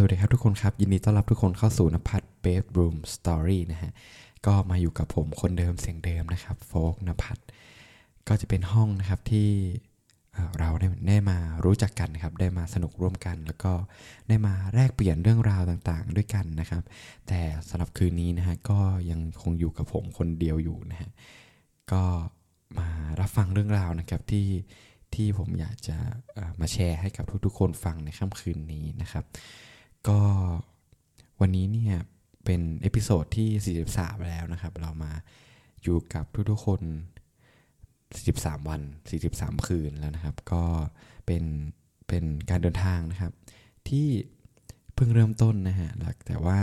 สวัสดีครับทุกคนครับ ยินดีต้อนรับทุกคนเข้าสู่นภัทร Bedroom Story นะฮะ ก็มาอยู่กับผมคนเดิมเสียงเดิมนะครับโฟกนภัทรก็จะเป็นห้องนะครับที่เราได้ได้มารู้จักกันนะครับ ได้มาสนุกร่วมกัน แล้วก็ได้มาแลกเปลี่ยนเรื่องราวต่างๆ ด้วยกันนะครับ แต่สำหรับคืนนี้นะฮะก็ยังคงอยู่กับผมคนเดียวอยู่นะฮะก็มารับฟังเรื่องราวนะครับที่ที่ผมอยากจะมาแชร์ให้กับทุกๆ คนฟังในค่ำคืนนี้นะครับ ก็วันนี้เนี่ยเป็น episode ที่ 43 แล้วนะครับ เรามาอยู่กับทุกๆคน 43 วัน 43 คืนแล้วนะครับ ก็เป็นเป็นการเดินทางนะครับ ที่เพิ่งเริ่มต้นนะฮะแต่ว่า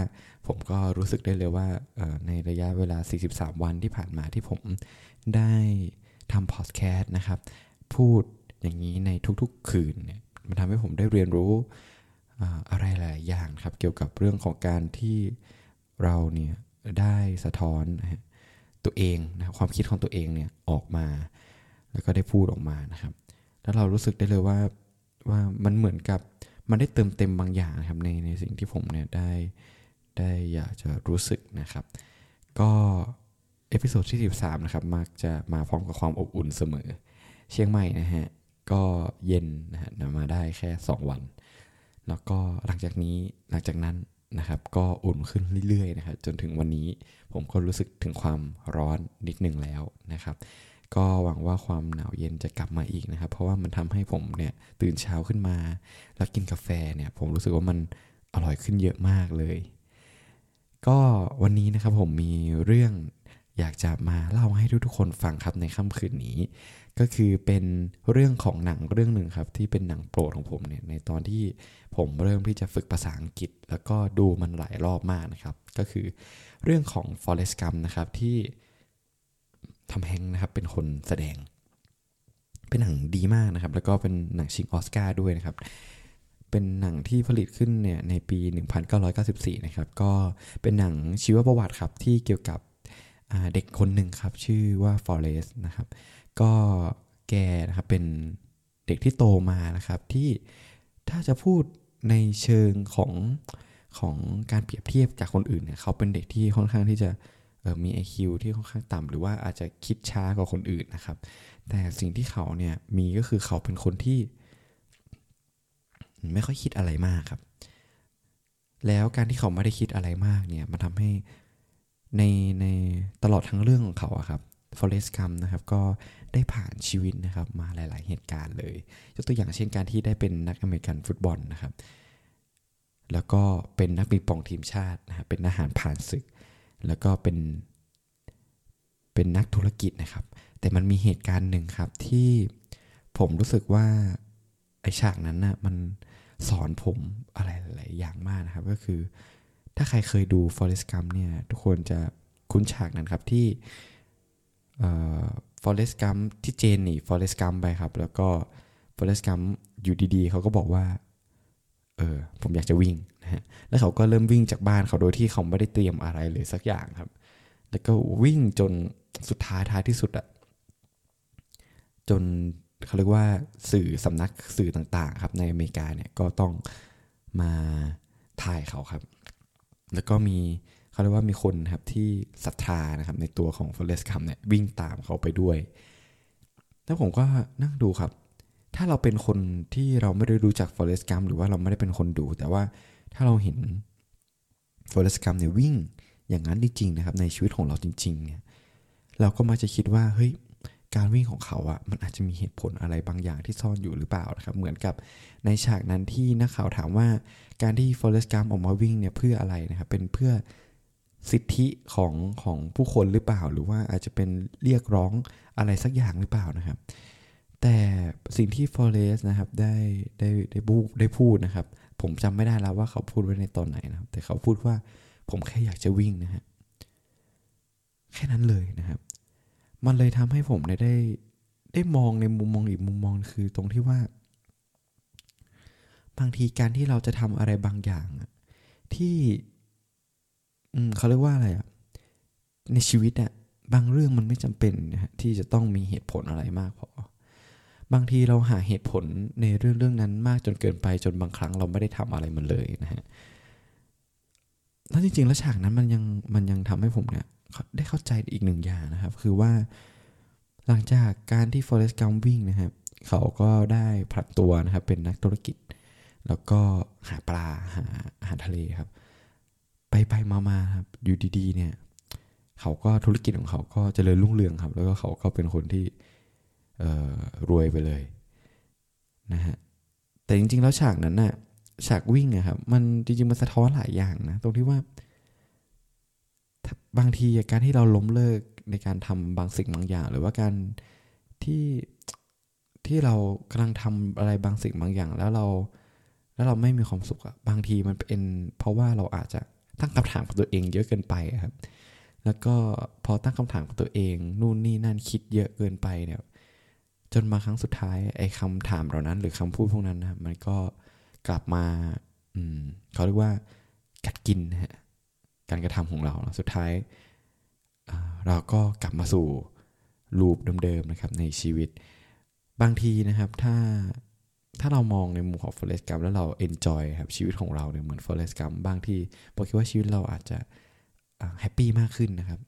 ผมก็รู้สึกได้เลยว่าในระยะเวลา 43 วันที่ผ่านมาที่ผมได้ทำพอดแคสต์นะครับ พูดอย่างนี้ในทุกๆคืนเนี่ยมันทำให้ผมได้เรียนรู้ อะไรหลายอย่างครับเกี่ยวกับเรื่องของการที่เราเนี่ยได้สะท้อนตัวเองนะคความคิดของตัวเองเนี่ยออกมา แล้วก็ได้พูดออกมานะครับ แล้วเรารู้สึกได้เลยว่าว่ามันเหมือนกับมันได้เติมเต็มบางอย่างครับในในสิ่งที่ผมเนี่ยได้ได้อยากจะรู้สึกนะครับ ก็ episode ที่ 13 นะครับ มักจะมาพร้อมกับความอบอุ่นเสมอ เชียงใหม่นะฮะ ก็เย็นนะฮะมาได้แค่ 2 วัน แล้วก็หลังจากนี้หลังจากนั้นนะครับ ก็อุ่นขึ้นเรื่อยๆนะครับจนถึงวันนี้ผมก็รู้สึกถึงความร้อนนิดหนึ่งแล้วนะครับ ก็หวังว่าความหนาวเย็นจะกลับมาอีกนะครับ เพราะว่ามันทำให้ผมเนี่ยตื่นเช้าขึ้นมา แล้วกินกาแฟเนี่ยผมรู้สึกว่ามันอร่อยขึ้นเยอะมากเลย ก็วันนี้นะครับผมมีเรื่อง อยากจะมาเล่าให้ทุกๆคนฟังครับในค่ำคืนนี้ ก็คือเป็นเรื่องของหนังเรื่องหนึ่งครับ ที่เป็นหนังโปรดของผมเนี่ยในตอนที่ผมเริ่มที่จะฝึกภาษาอังกฤษ แล้วก็ดูมันหลายรอบมากนะครับ ก็คือเรื่องของ Forrest Gump นะครับที่ทำแฮงนะครับเป็นคนแสดง เป็นหนังดีมากนะครับ แล้วก็เป็นหนังชิงออสการ์ด้วยนะครับเป็นหนังที่ผลิตขึ้นเนี่ยในปี 1994 นะครับ ก็เป็นหนังชีวประวัติครับที่เกี่ยวกับ เด็กคนหนึ่งครับ ชื่อว่าฟอเรสนะครับ ก็แกนะครับเป็นเด็กที่โตมานะครับ ที่ถ้าจะพูดในเชิงของของการเปรียบเทียบจากคนอื่นเนี่ยเขาเป็นเด็กที่ค่อนข้างที่จะออมี IQ ที่ค่อนข้างต่ำหรือว่าอาจจะคิดช้ากว่าคนอื่นนะครับ แต่สิ่งที่เขาเนี่ยมีก็คือเขาเป็นคนที่ ไม่ค่อยคิดอะไรมากครับ แล้วการที่เขาไม่ได้คิดอะไรมากเนี่ยมันทำให้ ในในตลอดทั้งเรื่องของเขาอะครับฟอเรสต์กัมนะครับก็ได้ผ่านชีวิตนะครับมาหลาย ๆ เหตุการณ์เลยยกตัวอย่างเช่นการที่ได้เป็นนักอเมริกันฟุตบอลนะครับ แล้วก็เป็นนักปิงปองทีมชาตินะครับเป็นทหารผ่านศึก แล้วก็เป็นเป็นนักธุรกิจนะครับ แต่มันมีเหตุการณ์หนึ่งครับที่ผมรู้สึกว่าไอฉากนั้นน่ะมันสอนผมอะไรหลาย ๆ อย่างมากนะครับ ก็คือ ถ้าใครเคยดู Forest Gump เนี่ยทุกคนจะคุ้นฉากนั้นครับที่เอ่อ Forrest Gump ที่เจนหนี Forrest Gump ไปครับ แล้วก็ Forrest Gump อยู่ดีๆ เขาก็บอกว่า เออ ผมอยากจะวิ่งนะฮะแล้วเขาก็เริ่มวิ่งจากบ้านเขาโดยที่เขาไม่ได้เตรียมอะไรเลยสักอย่างครับ แล้วก็วิ่งจนสุดท้ายท้ายที่สุดอะจนเขาเรียกว่าสื่อสำนักสื่อต่างๆ ครับในอเมริกาเนี่ยก็ต้องมาถ่ายเขาครับ แล้วก็มีเขาเรียกว่ามีคนนะครับที่ศรัทธานะครับในตัวของฟอเรสต์คัมเนี่ยวิ่งตามเขาไปด้วย แล้วผมก็นั่งดูครับ ถ้าเราเป็นคนที่เราไม่ได้รู้จักฟอเรสต์กัมหรือว่าเราไม่ได้เป็นคนดู แต่ว่าถ้าเราเห็นฟอเรสต์กัมเนี่ยวิ่งอย่างนั้นจริงๆนะครับในชีวิตของเราจริงๆเนี่ยเราก็มักจะคิดว่าเฮ้ย การวิ่งของเขาอะมันอาจจะมีเหตุผลอะไรบางอย่างที่ซ่อนอยู่หรือเปล่านะครับ เหมือนกับในฉากนั้นที่นักข่าวถามว่าการที่ฟอเรสต์กัมออกมาวิ่งเนี่ยเพื่ออะไรนะครับ เป็นเพื่อสิทธิของของผู้คนหรือเปล่า หรือว่าอาจจะเป็นเรียกร้องอะไรสักอย่างหรือเปล่านะครับ แต่สิ่งที่ฟอเรสนะครับได้ได้ได้พูได้พูดนะครับ ผมจำไม่ได้แล้วว่าเขาพูดไว้ในตอนไหนนะครับ แต่เขาพูดว่าผมแค่อยากจะวิ่งนะฮะแค่นั้นเลยนะครับ มันเลยทำให้ผมเนี่ยได้ ได้มองในมุมมองอีกมุมมองคือตรงที่ว่า บางทีการที่เราจะทำอะไรบางอย่างที่อืมเขาเรียกว่าอะไรอะในชีวิตอะบางเรื่องมันไม่จำเป็นนะฮะที่จะต้องมีเหตุผลอะไรมากพอบางทีเราหาเหตุผลในเรื่องเรื่องนั้นมากจนเกินไปจนบางครั้งเราไม่ได้ทำอะไรมันเลยนะฮะแล้วจริงๆแล้วฉากนั้นมันยังมันยังทำให้ผมเนี่ย ได้เข้าใจอีกหนึ่งอย่างนะครับ คือว่าหลังจากการที่ Forest Gump วิ่งนะครับ เขาก็ได้ผลัดตัวนะครับเป็นนักธุรกิจ แล้วก็หาปลาหาอาหารทะเลครับ ไปไปมามาครับอยู่ดีๆเนี่ย เขาก็ธุรกิจของเขาก็เจริญรุ่งเรืองครับ แล้วก็เขาก็เป็นคนที่รวยไปเลยนะฮะแต่จริงๆแล้วฉากนั้นน่ะฉากวิ่งอะครับมันจริงๆมันสะท้อนหลายอย่างนะ ตรงที่ว่า บางทีการที่เราล้มเลิกในการทำบางสิ่งบางอย่าง หรือว่าการที่ที่เรากำลังทำอะไรบางสิ่งบางอย่าง แล้วเรา แล้วเราไม่มีความสุขอะบางทีมันเป็น เพราะว่าเราอาจจะตั้งคำถามกับตัวเองเยอะเกินไปครับ แล้วก็พอตั้งคำถามกับตัวเอง นู่นนี่นั่นคิดเยอะเกินไปเนี่ย จนมาครั้งสุดท้ายไอ้คำถามเหล่านั้น หรือคำพูดพวกนั้นนะมันก็กลับมา อืมเขาเรียกว่ากัดกินนะฮะ การกระทำของเรา สุดท้ายเราก็กลับมาสู่ loop เดิมๆนะครับในชีวิต บางทีนะครับถ้าถ้าเรามองในมุมของ Forrest Gump แล้วเรา enjoy กับชีวิตของเราเนี่ยเหมือน Forrest Gump บางทีผมคิดว่าชีวิตเราอาจจะ happy มากขึ้นนะครับ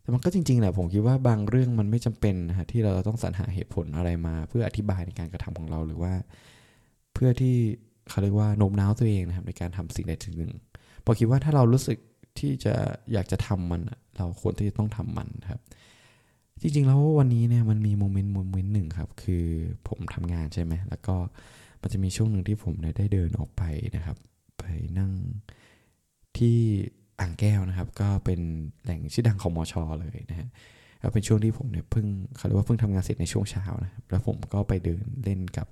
แต่มันก็จริงๆแหละผมคิดว่าบางเรื่องมันไม่จำเป็นนะฮะที่เราต้องสรรหาเหตุผลอะไรมา เพื่ออธิบายในการกระทำของเราหรือว่า เพื่อที่เขาเรียกว่าโน้มน้าวตัวเองนะครับในการทำสิ่งใดสิ่งหนึ่ง ผมคิดว่าถ้าเรารู้สึกที่จะอยากจะทำมัน เราควรที่จะต้องทำมันครับ จริงๆแล้ววันนี้เนี่ยมันมีโมเมนต์โมเมนต์หนึ่งครับ คือผมทำงานใช่ไหมแล้วก็มันจะมีช่วงหนึ่งที่ผมได้เดินออกไปนะครับ ไปนั่งที่อ่างแก้วนะครับ ก็เป็นแหล่งชื่อดังของมอชอเลยนะฮะก็เป็นช่วงที่ผมเนี่ยเพิ่งเขาเรียกว่าเพิ่งทำงานเสร็จในช่วงเช้านะครับแล้วผมก็ไปเดินเล่นกับ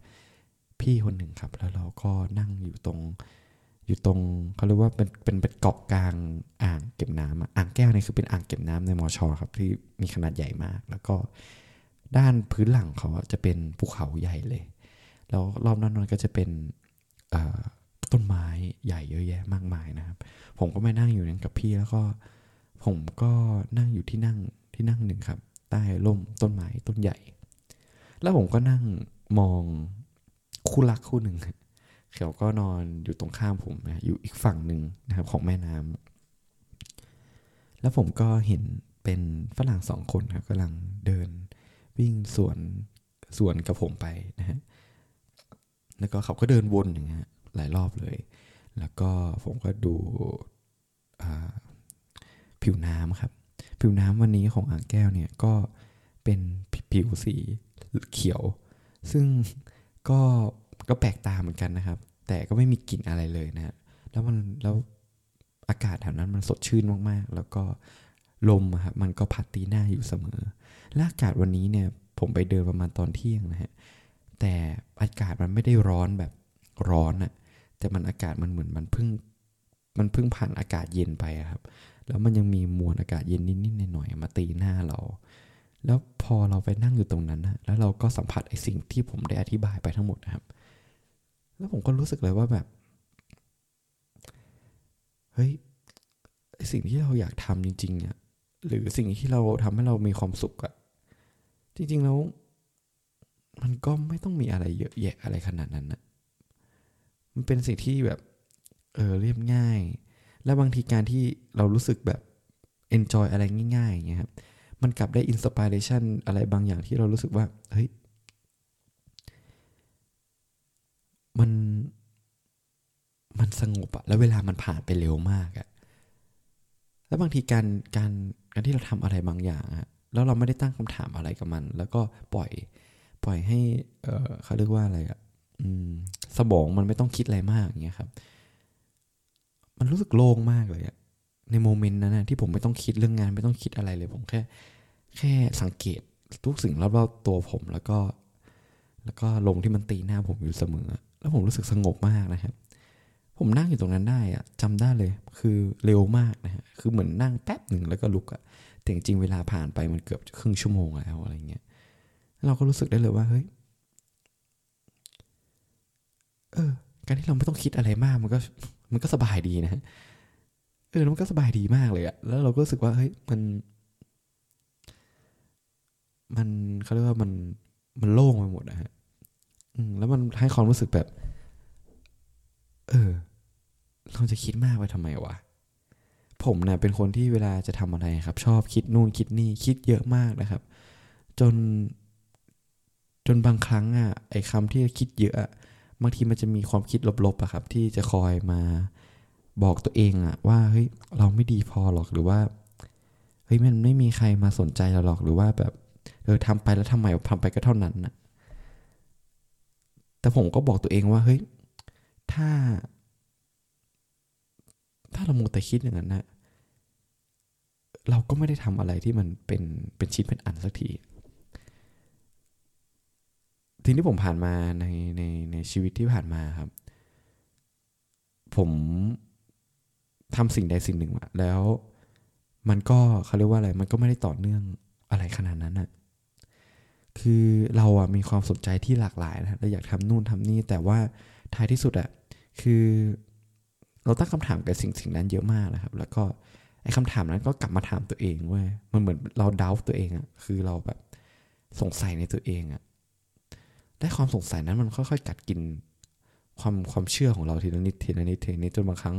พี่คนหนึ่งครับ แล้วเราก็นั่งอยู่ตรง อยู่ตรงเขาเรียกว่าเป็นเป็นเป็นเกาะกลางอ่างเก็บน้ำอ่างแก้วนี่คือเป็นอ่างเก็บน้ำในมอชอครับที่มีขนาดใหญ่มาก แล้วก็ด้านพื้นหลังเขาจะเป็นภูเขาใหญ่เลย แล้วรอบนั้นนก็จะเป็นต้นไม้ใหญ่เยอะแยะมากมายนะครับ ผมก็ไม่นั่งอยู่นั้นกับพี่แล้วก็ผมก็นั่งอยู่ที่นั่งที่นั่งหนึ่งครับ ใต้ร่มต้นไม้ต้นใหญ่ แล้วผมก็นั่งมองคู่รักคู่หนึ่ง เขาก็นอนอยู่ตรงข้ามผมนะอยู่อีกฝั่งหนึ่งนะครับของแม่น้ำแล้วผมก็เห็นเป็นฝรั่งสองคนครับกำลังเดินวิ่งสวนสวนกับผมไปนะฮะแล้วก็เขาก็เดินวนอย่างเงี้ยหลายรอบเลย แล้วก็ผมก็ดูผิวน้ำครับ ผิวน้ำวันนี้ของอ่างแก้วเนี่ยก็เป็นผิวสีเขียว ซึ่งก็ ก็แปลกตาเหมือนกันนะครับ แต่ก็ไม่มีกลิ่นอะไรเลยนะแล้วมันแล้วอากาศแถวนั้นมันสดชื่นมากๆ แล้วก็ลมครับมันก็พัดตีหน้าอยู่เสมอและอากาศวันนี้เนี่ยผมไปเดินประมาณตอนเที่ยงนะฮะแต่อากาศมันไม่ได้ร้อนแบบร้อนอะแต่มันอากาศมันเหมือนมันเพิ่งมันเพิ่งผ่านอากาศเย็นไปครับ แล้วมันยังมีมวลอากาศเย็นนิดๆหน่อยๆมาตีหน้าเรา แล้วพอเราไปนั่งอยู่ตรงนั้นนะแล้วเราก็สัมผัสไอ้สิ่งที่ผมได้อธิบายไปทั้งหมดนะครับ แล้วผมก็รู้สึกเลยว่าแบบ เฮ้ยสิ่งที่เราอยากทำจริงๆอะหรือสิ่งที่เราทำให้เรามีความสุขอะจริงๆแล้ว มันก็ไม่ต้องมีอะไรเยอะแยะอะไรขนาดนั้นนะมันเป็นสิ่งที่แบบ เออเรียบง่าย และบางทีการที่เรารู้สึกแบบ enjoy อะไรง่ายๆอย่างเงี้ยครับมันกลับได้อินสปิเรชันอะไรบางอย่างที่เรารู้สึกว่า เฮ้ย มันสงบอะแล้วเวลามันผ่านไปเร็วมากอะแล้วบางทีการการการที่เราทำอะไรบางอย่างอะแล้วเราไม่ได้ตั้งคำถามอะไรกับมัน แล้วก็ปล่อยปล่อยให้ เออเขาเรียกว่าอะไรอะอืม สมองมันไม่ต้องคิดอะไรมากอย่างเงี้ยครับ มันรู้สึกโล่งมากเลยอะในโมเมนต์นั้นนะที่ผมไม่ต้องคิดเรื่องงานไม่ต้องคิดอะไรเลย ผมแค่ แค่สังเกตทุกสิ่งรอบๆตัวผมแล้วก็ แล้วก็ลมที่มันตีหน้าผมอยู่เสมอ แล้วผมรู้สึกสงบมากนะครับ ผมนั่งอยู่ตรงนั้นได้อะจำได้เลย คือเร็วมากนะฮะคือเหมือนนั่งแป๊บหนึ่งแล้วก็ลุกอะแต่จริงเวลาผ่านไปมันเกือบครึ่งชั่วโมงแล้วอะไรเงี้ยเราก็รู้สึกได้เลยว่าเฮ้ยเออ การที่เราไม่ต้องคิดอะไรมาก มันก็ มันก็สบายดีนะเออมันก็สบายดีมากเลยอะแล้วเราก็รู้สึกว่าเฮ้ยมัน มันเขาเรียกว่ามันมันโล่งไปหมดนะฮะอืมแล้วมันให้ความรู้สึกแบบ เออ เราจะคิดมากไปทำไมวะ ผมเนะ่ยเป็นคนที่เวลาจะทำอะไรครับ ชอบคิดนู่นคิดนี่คิดเยอะมากนะครับ จน จนบางครั้งอะไอ้คำที่คิดเยอะอะบางทีมันจะมีความคิดลบๆอะครับ ที่จะคอยมาบอกตัวเองอะว่าเฮ้ยเราไม่ดีพอหรอกหรือว่าเฮ้ยมันไม่มีใครมาสนใจเราหรอกหรือว่าแบบเออทำไปแล้วทำไมทำไปก็เท่านั้นนะแต่ผมก็บอกตัวเองว่าเฮ้ย ถ้า ถ้าเราโมแต่คิดอย่างนั้นนะเราก็ไม่ได้ทำอะไรที่มันเป็นเป็นชิ้นเป็นอันสักทีทีที่ผมผ่านมาในในในชีวิตที่ผ่านมาครับ ผมทำสิ่งใดสิ่งหนึ่งมาแล้วมันก็เขาเรียกว่าอะไร มันก็ไม่ได้ต่อเนื่องอะไรขนาดนั้นอะคือเราอะมีความสนใจที่หลากหลายนะเราอยากทำนู่นทำนี่แต่ว่า ท้ายที่สุดอะคือเราตั้งคำถามกับสิ่งสิ่งนั้นเยอะมากนะครับ แล้วก็ไอ้คำถามนั้นก็กลับมาถามตัวเองว่ามันเหมือนเราดาตัวเองอะคือเราแบบสงสัยในตัวเองอะได้ความสงสัยนั้นมันค่อยๆกัดกินความความเชื่อของเราทีละนิดทีละนิดทีละนิดจนบางครั้ง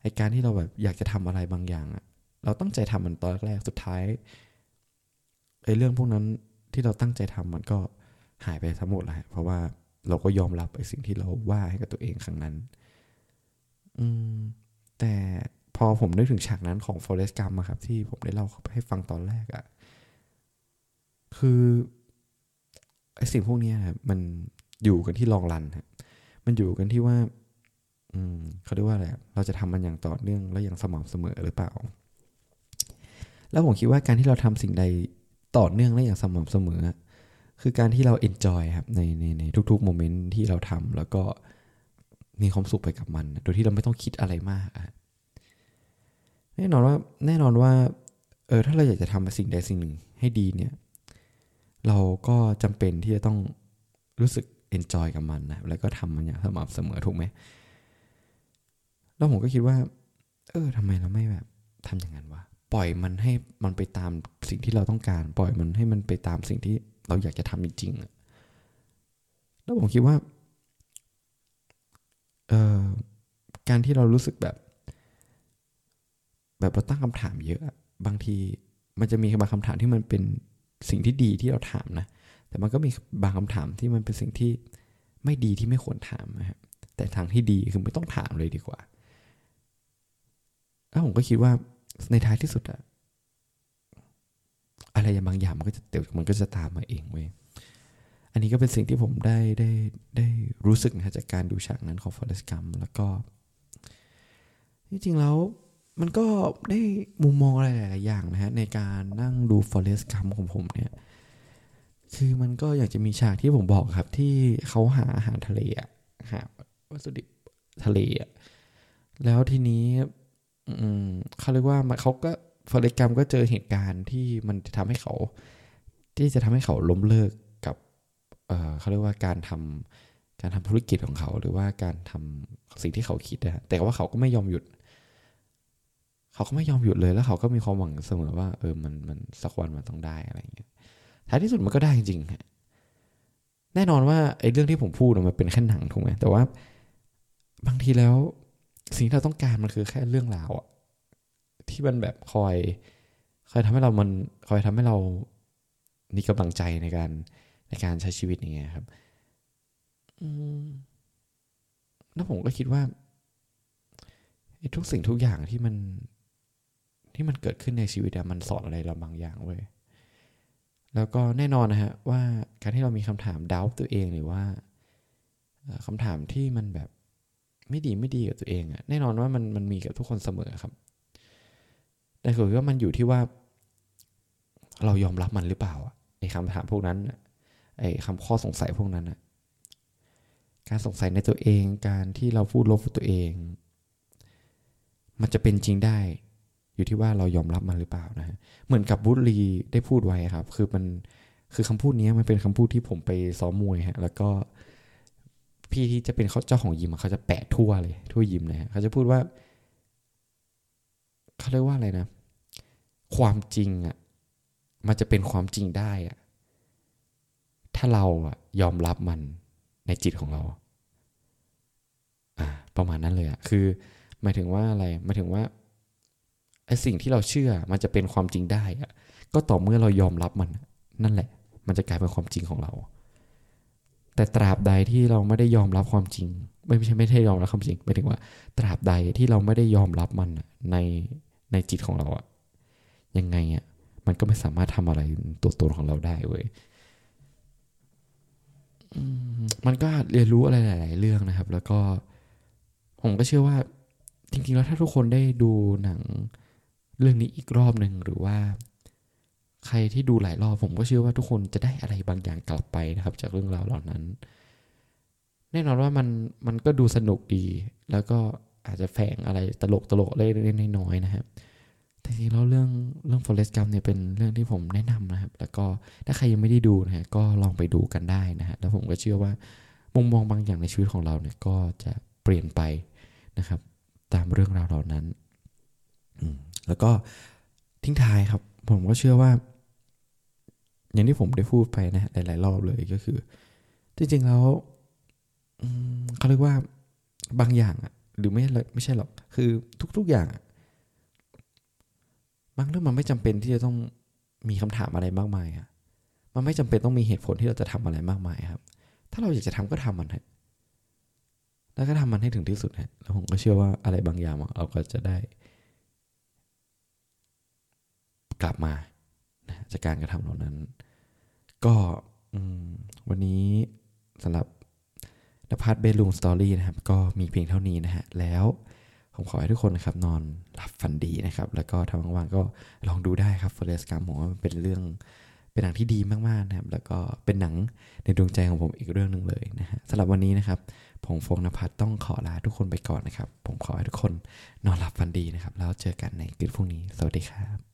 ไอการที่เราแบบอยากจะทำอะไรบางอย่างอะเราตั้งใจทำมันตอนแรกสุดท้ายไอเรื่องพวกนั้นที่เราตั้งใจทำมันก็หายไปทั้งหมดเลยเพราะว่า เราก็ยอมรับไอสิ่งที่เราว่าให้กับตัวเองครั้งนั้น อืม แต่พอผมนึกถึงฉากนั้นของ Forest Gump ครับ ที่ผมได้เล่าให้ฟังตอนแรกอะคือไอสิ่งพวกนี้มันอยู่กันที่ลองรันฮะมันอยู่กันที่ว่า อืมเขาเรียกว่าอะไรเราจะทำมันอย่างต่อเนื่องและอย่างสม่ำเสมอหรือเปล่า แล้วผมคิดว่าการที่เราทำสิ่งใดต่อเนื่องและอย่างสม่ำเสมอ คือการที่เรา enjoy กับในในในทุกๆ moment ที่เราทำแล้วก็มีความสุขไปกับมัน โดยที่เราไม่ต้องคิดอะไรมากแน่นอนว่าแน่นอนว่าเออถ้าเราอยากจะทำสิ่งใดสิ่งหนึ่งให้ดีเนี่ยเราก็จำเป็นที่จะต้องรู้สึกเอนจอยกับมันนะแล้วก็ทำมันอย่างสม่ำเสมอถูกไหมแล้วผมก็คิดว่า เออทำไมเราไม่แบบทำอย่างนั้นวะปล่อยมันให้มันไปตามสิ่งที่เราต้องการ ปล่อยมันให้มันไปตามสิ่งที่ เราอยากจะทำจริงๆแล้วผมคิดว่าเออการที่เรารู้สึกแบบ แบบเราตั้งคำถามเยอะ บางทีมันจะมีบางคำถามที่มันเป็นสิ่งที่ดีที่เราถามนะ แต่มันก็มีบางคำถามที่มันเป็นสิ่งที่ไม่ดีที่ไม่ควรถามนะครับแต่ทางที่ดีคือไม่ต้องถามเลยดีกว่า แล้วผมก็คิดว่าในท้ายที่สุดอะ อะไรย่างบางอย่างมันก็จะเดี๋ยวมันก็จะตามมาเองเว้ยอันนี้ก็เป็นสิ่งที่ผมได้ได้ได้รู้สึกนะจากการดูฉากนั้นของ Forest Gump แล้วก็จริงๆแล้วมันก็ได้มุมมองอะไรหลายๆอย่างนะฮะในการนั่งดู Forest Gump ของผมเนี่ย คือมันก็อยากจะมีฉากที่ผมบอกครับ ที่เขาหาอาหารทะเลอะหาวัตถุดิบทะเลอะแล้วทีนี้อืมเขาเรียกว่าเขาก็ ฟอเรสกัมก็เจอเหตุการณ์ที่มันจะทำให้เขา ที่จะทำให้เขาล้มเลิกกับเออเขาเรียกว่าการทำการทำธุรกิจของเขา หรือว่าการทำสิ่งที่เขาคิดนะแต่ว่าเขาก็ไม่ยอมหยุด เขาก็ไม่ยอมหยุดเลยแล้วเขาก็มีความหวังเสมอว่า เออมันมันสักวันมันต้องได้อะไรอย่างเงี้ยท้ายที่สุดมันก็ได้จริงๆฮะแน่นอนว่าไอ้เรื่องที่ผมพูดมันเป็นแค่หนังถูกไหมแต่ว่าบางทีแล้วสิ่งที่เราต้องการมันคือแค่เรื่องราวอะ ที่มันแบบคอยคอยทำให้เรามันคอยทำให้เรามีกำลังใจในการในการใช้ชีวิตอย่างเงี้ยครับอืมแล้วผมก็คิดว่าทุกสิ่งทุกอย่างที่มันที่มันเกิดขึ้นในชีวิตมันสอนอะไรเราบางอย่างเว้ยแล้วก็แน่นอนนะฮะว่าการที่เรามีคำถามดาวตัวเองหรือว่าคำถามที่มันแบบไม่ดีไม่ดีกับตัวเองอะแน่นอนว่ามันมันมีกับทุกคนเสมอครับ แต่คือว่ามันอยู่ที่ว่า เรายอมรับมันหรือเปล่าไอ้คำถามพวกนั้นไอ้คำข้อสงสัยพวกนั้นการสงสัยในตัวเองการที่เราพูดลบตัวเอง มันจะเป็นจริงได้ อยู่ที่ว่าเรายอมรับมันหรือเปล่านะ เหมือนกับบุรีได้พูดไว้ครับ คือมันคือคำพูดนี้มันเป็นคำพูดที่ผมไปซ้อมมวยฮะแล้วก็พี่ที่จะเป็นเขาเจ้าของยิมเขาจะแปะทั่วเลยทั่วยิมเลยฮะเขาจะพูดว่า เขาเรียกว่าอะไรนะ ความจริงอะ มันจะเป็นความจริงได้อะ ถ้าเราอะยอมรับมันในจิตของเรา อ่า ประมาณนั้นเลยอะคือหมายถึงว่าอะไรหมายถึงว่าไอ้สิ่งที่เราเชื่อมันจะเป็นความจริงได้อะก็ต่อเมื่อเรายอมรับมัน นั่นแหละ มันจะกลายเป็นความจริงของเรา แต่ตราบใดที่เราไม่ได้ยอมรับความจริง ไม่ใช่ไม่ได้ยอมรับความจริงหมายถึงว่า ตราบใดที่เราไม่ได้ยอมรับมันใน ในจิตของเราอะยังไงอะมันก็ไม่สามารถทำอะไรตัวตนของเราได้เว้ยมันก็เรียนรู้อะไรหลาย ๆ เรื่องนะครับ แล้วก็ผมก็เชื่อว่า จริง ๆ แล้วถ้าทุกคนได้ดูหนังเรื่องนี้อีกรอบหนึ่งหรือว่า ใครที่ดูหลายรอบผมก็เชื่อว่าทุกคนจะได้อะไรบางอย่างกลับไปนะครับ จากเรื่องราวเหล่านั้น แน่นอนว่ามันมันก็ดูสนุกดี แล้วก็ อาจจะแฝงอะไรตลกตลกเล็กๆน้อยๆนะครับแต่จริงๆแล้วเรื่องเรื่อง Forest Gump เนี่ยเป็นเรื่องที่ผมแนะนำนะครับ แล้วก็ถ้าใครยังไม่ได้ดูนะฮะก็ลองไปดูกันได้นะฮะแล้วผมก็เชื่อว่ามุมมองบางอย่างในชีวิตของเราเนี่ยก็จะเปลี่ยนไปนะครับ ตามเรื่องราวเหล่านั้นแล้วก็ทิ้งท้ายครับ ผมก็เชื่อว่า อย่างที่ผมได้พูดไปนะหลาย ๆ รอบเลยก็คือ จริง ๆ แล้วเขาเรียกว่าบางอย่างอะ หรือไม่ไม่ใช่หรอก คือทุก ๆอย่างบางเรื่องมันไม่จำเป็นที่จะต้องมีคำถามอะไรมากมายอะมันไม่จำเป็นต้องมีเหตุผลที่เราจะทำอะไรมากมายครับ ถ้าเราอยากจะทำก็ทำมันฮะแล้วก็ทำมันให้ถึงที่สุดฮะแล้วผมก็เชื่อว่าอะไรบางอย่างเราก็จะได้ กลับมาจากการกระทำเหล่านั้น ก็วันนี้สำหรับ นภัสเบลูมสตอรี่นะครับ ก็มีเพียงเท่านี้นะฮะ แล้วผมขอให้ทุกคนนะครับนอนหลับฝันดีนะครับ แล้วก็ทางว่างๆก็ลองดูได้ครับ Forest Gump ผมว่ามันเป็นเรื่องเป็นหนังที่ดีมากๆนะครับ แล้วก็เป็นหนังในดวงใจของผมอีกเรื่องหนึ่งเลยนะฮะสำหรับวันนี้นะครับ ผมฟงนภัสต้องขอลาทุกคนไปก่อนนะครับ ผมขอให้ทุกคนนอนหลับฝันดีนะครับ แล้วเจอกันในคืนพรุ่งนี้ สวัสดีครับ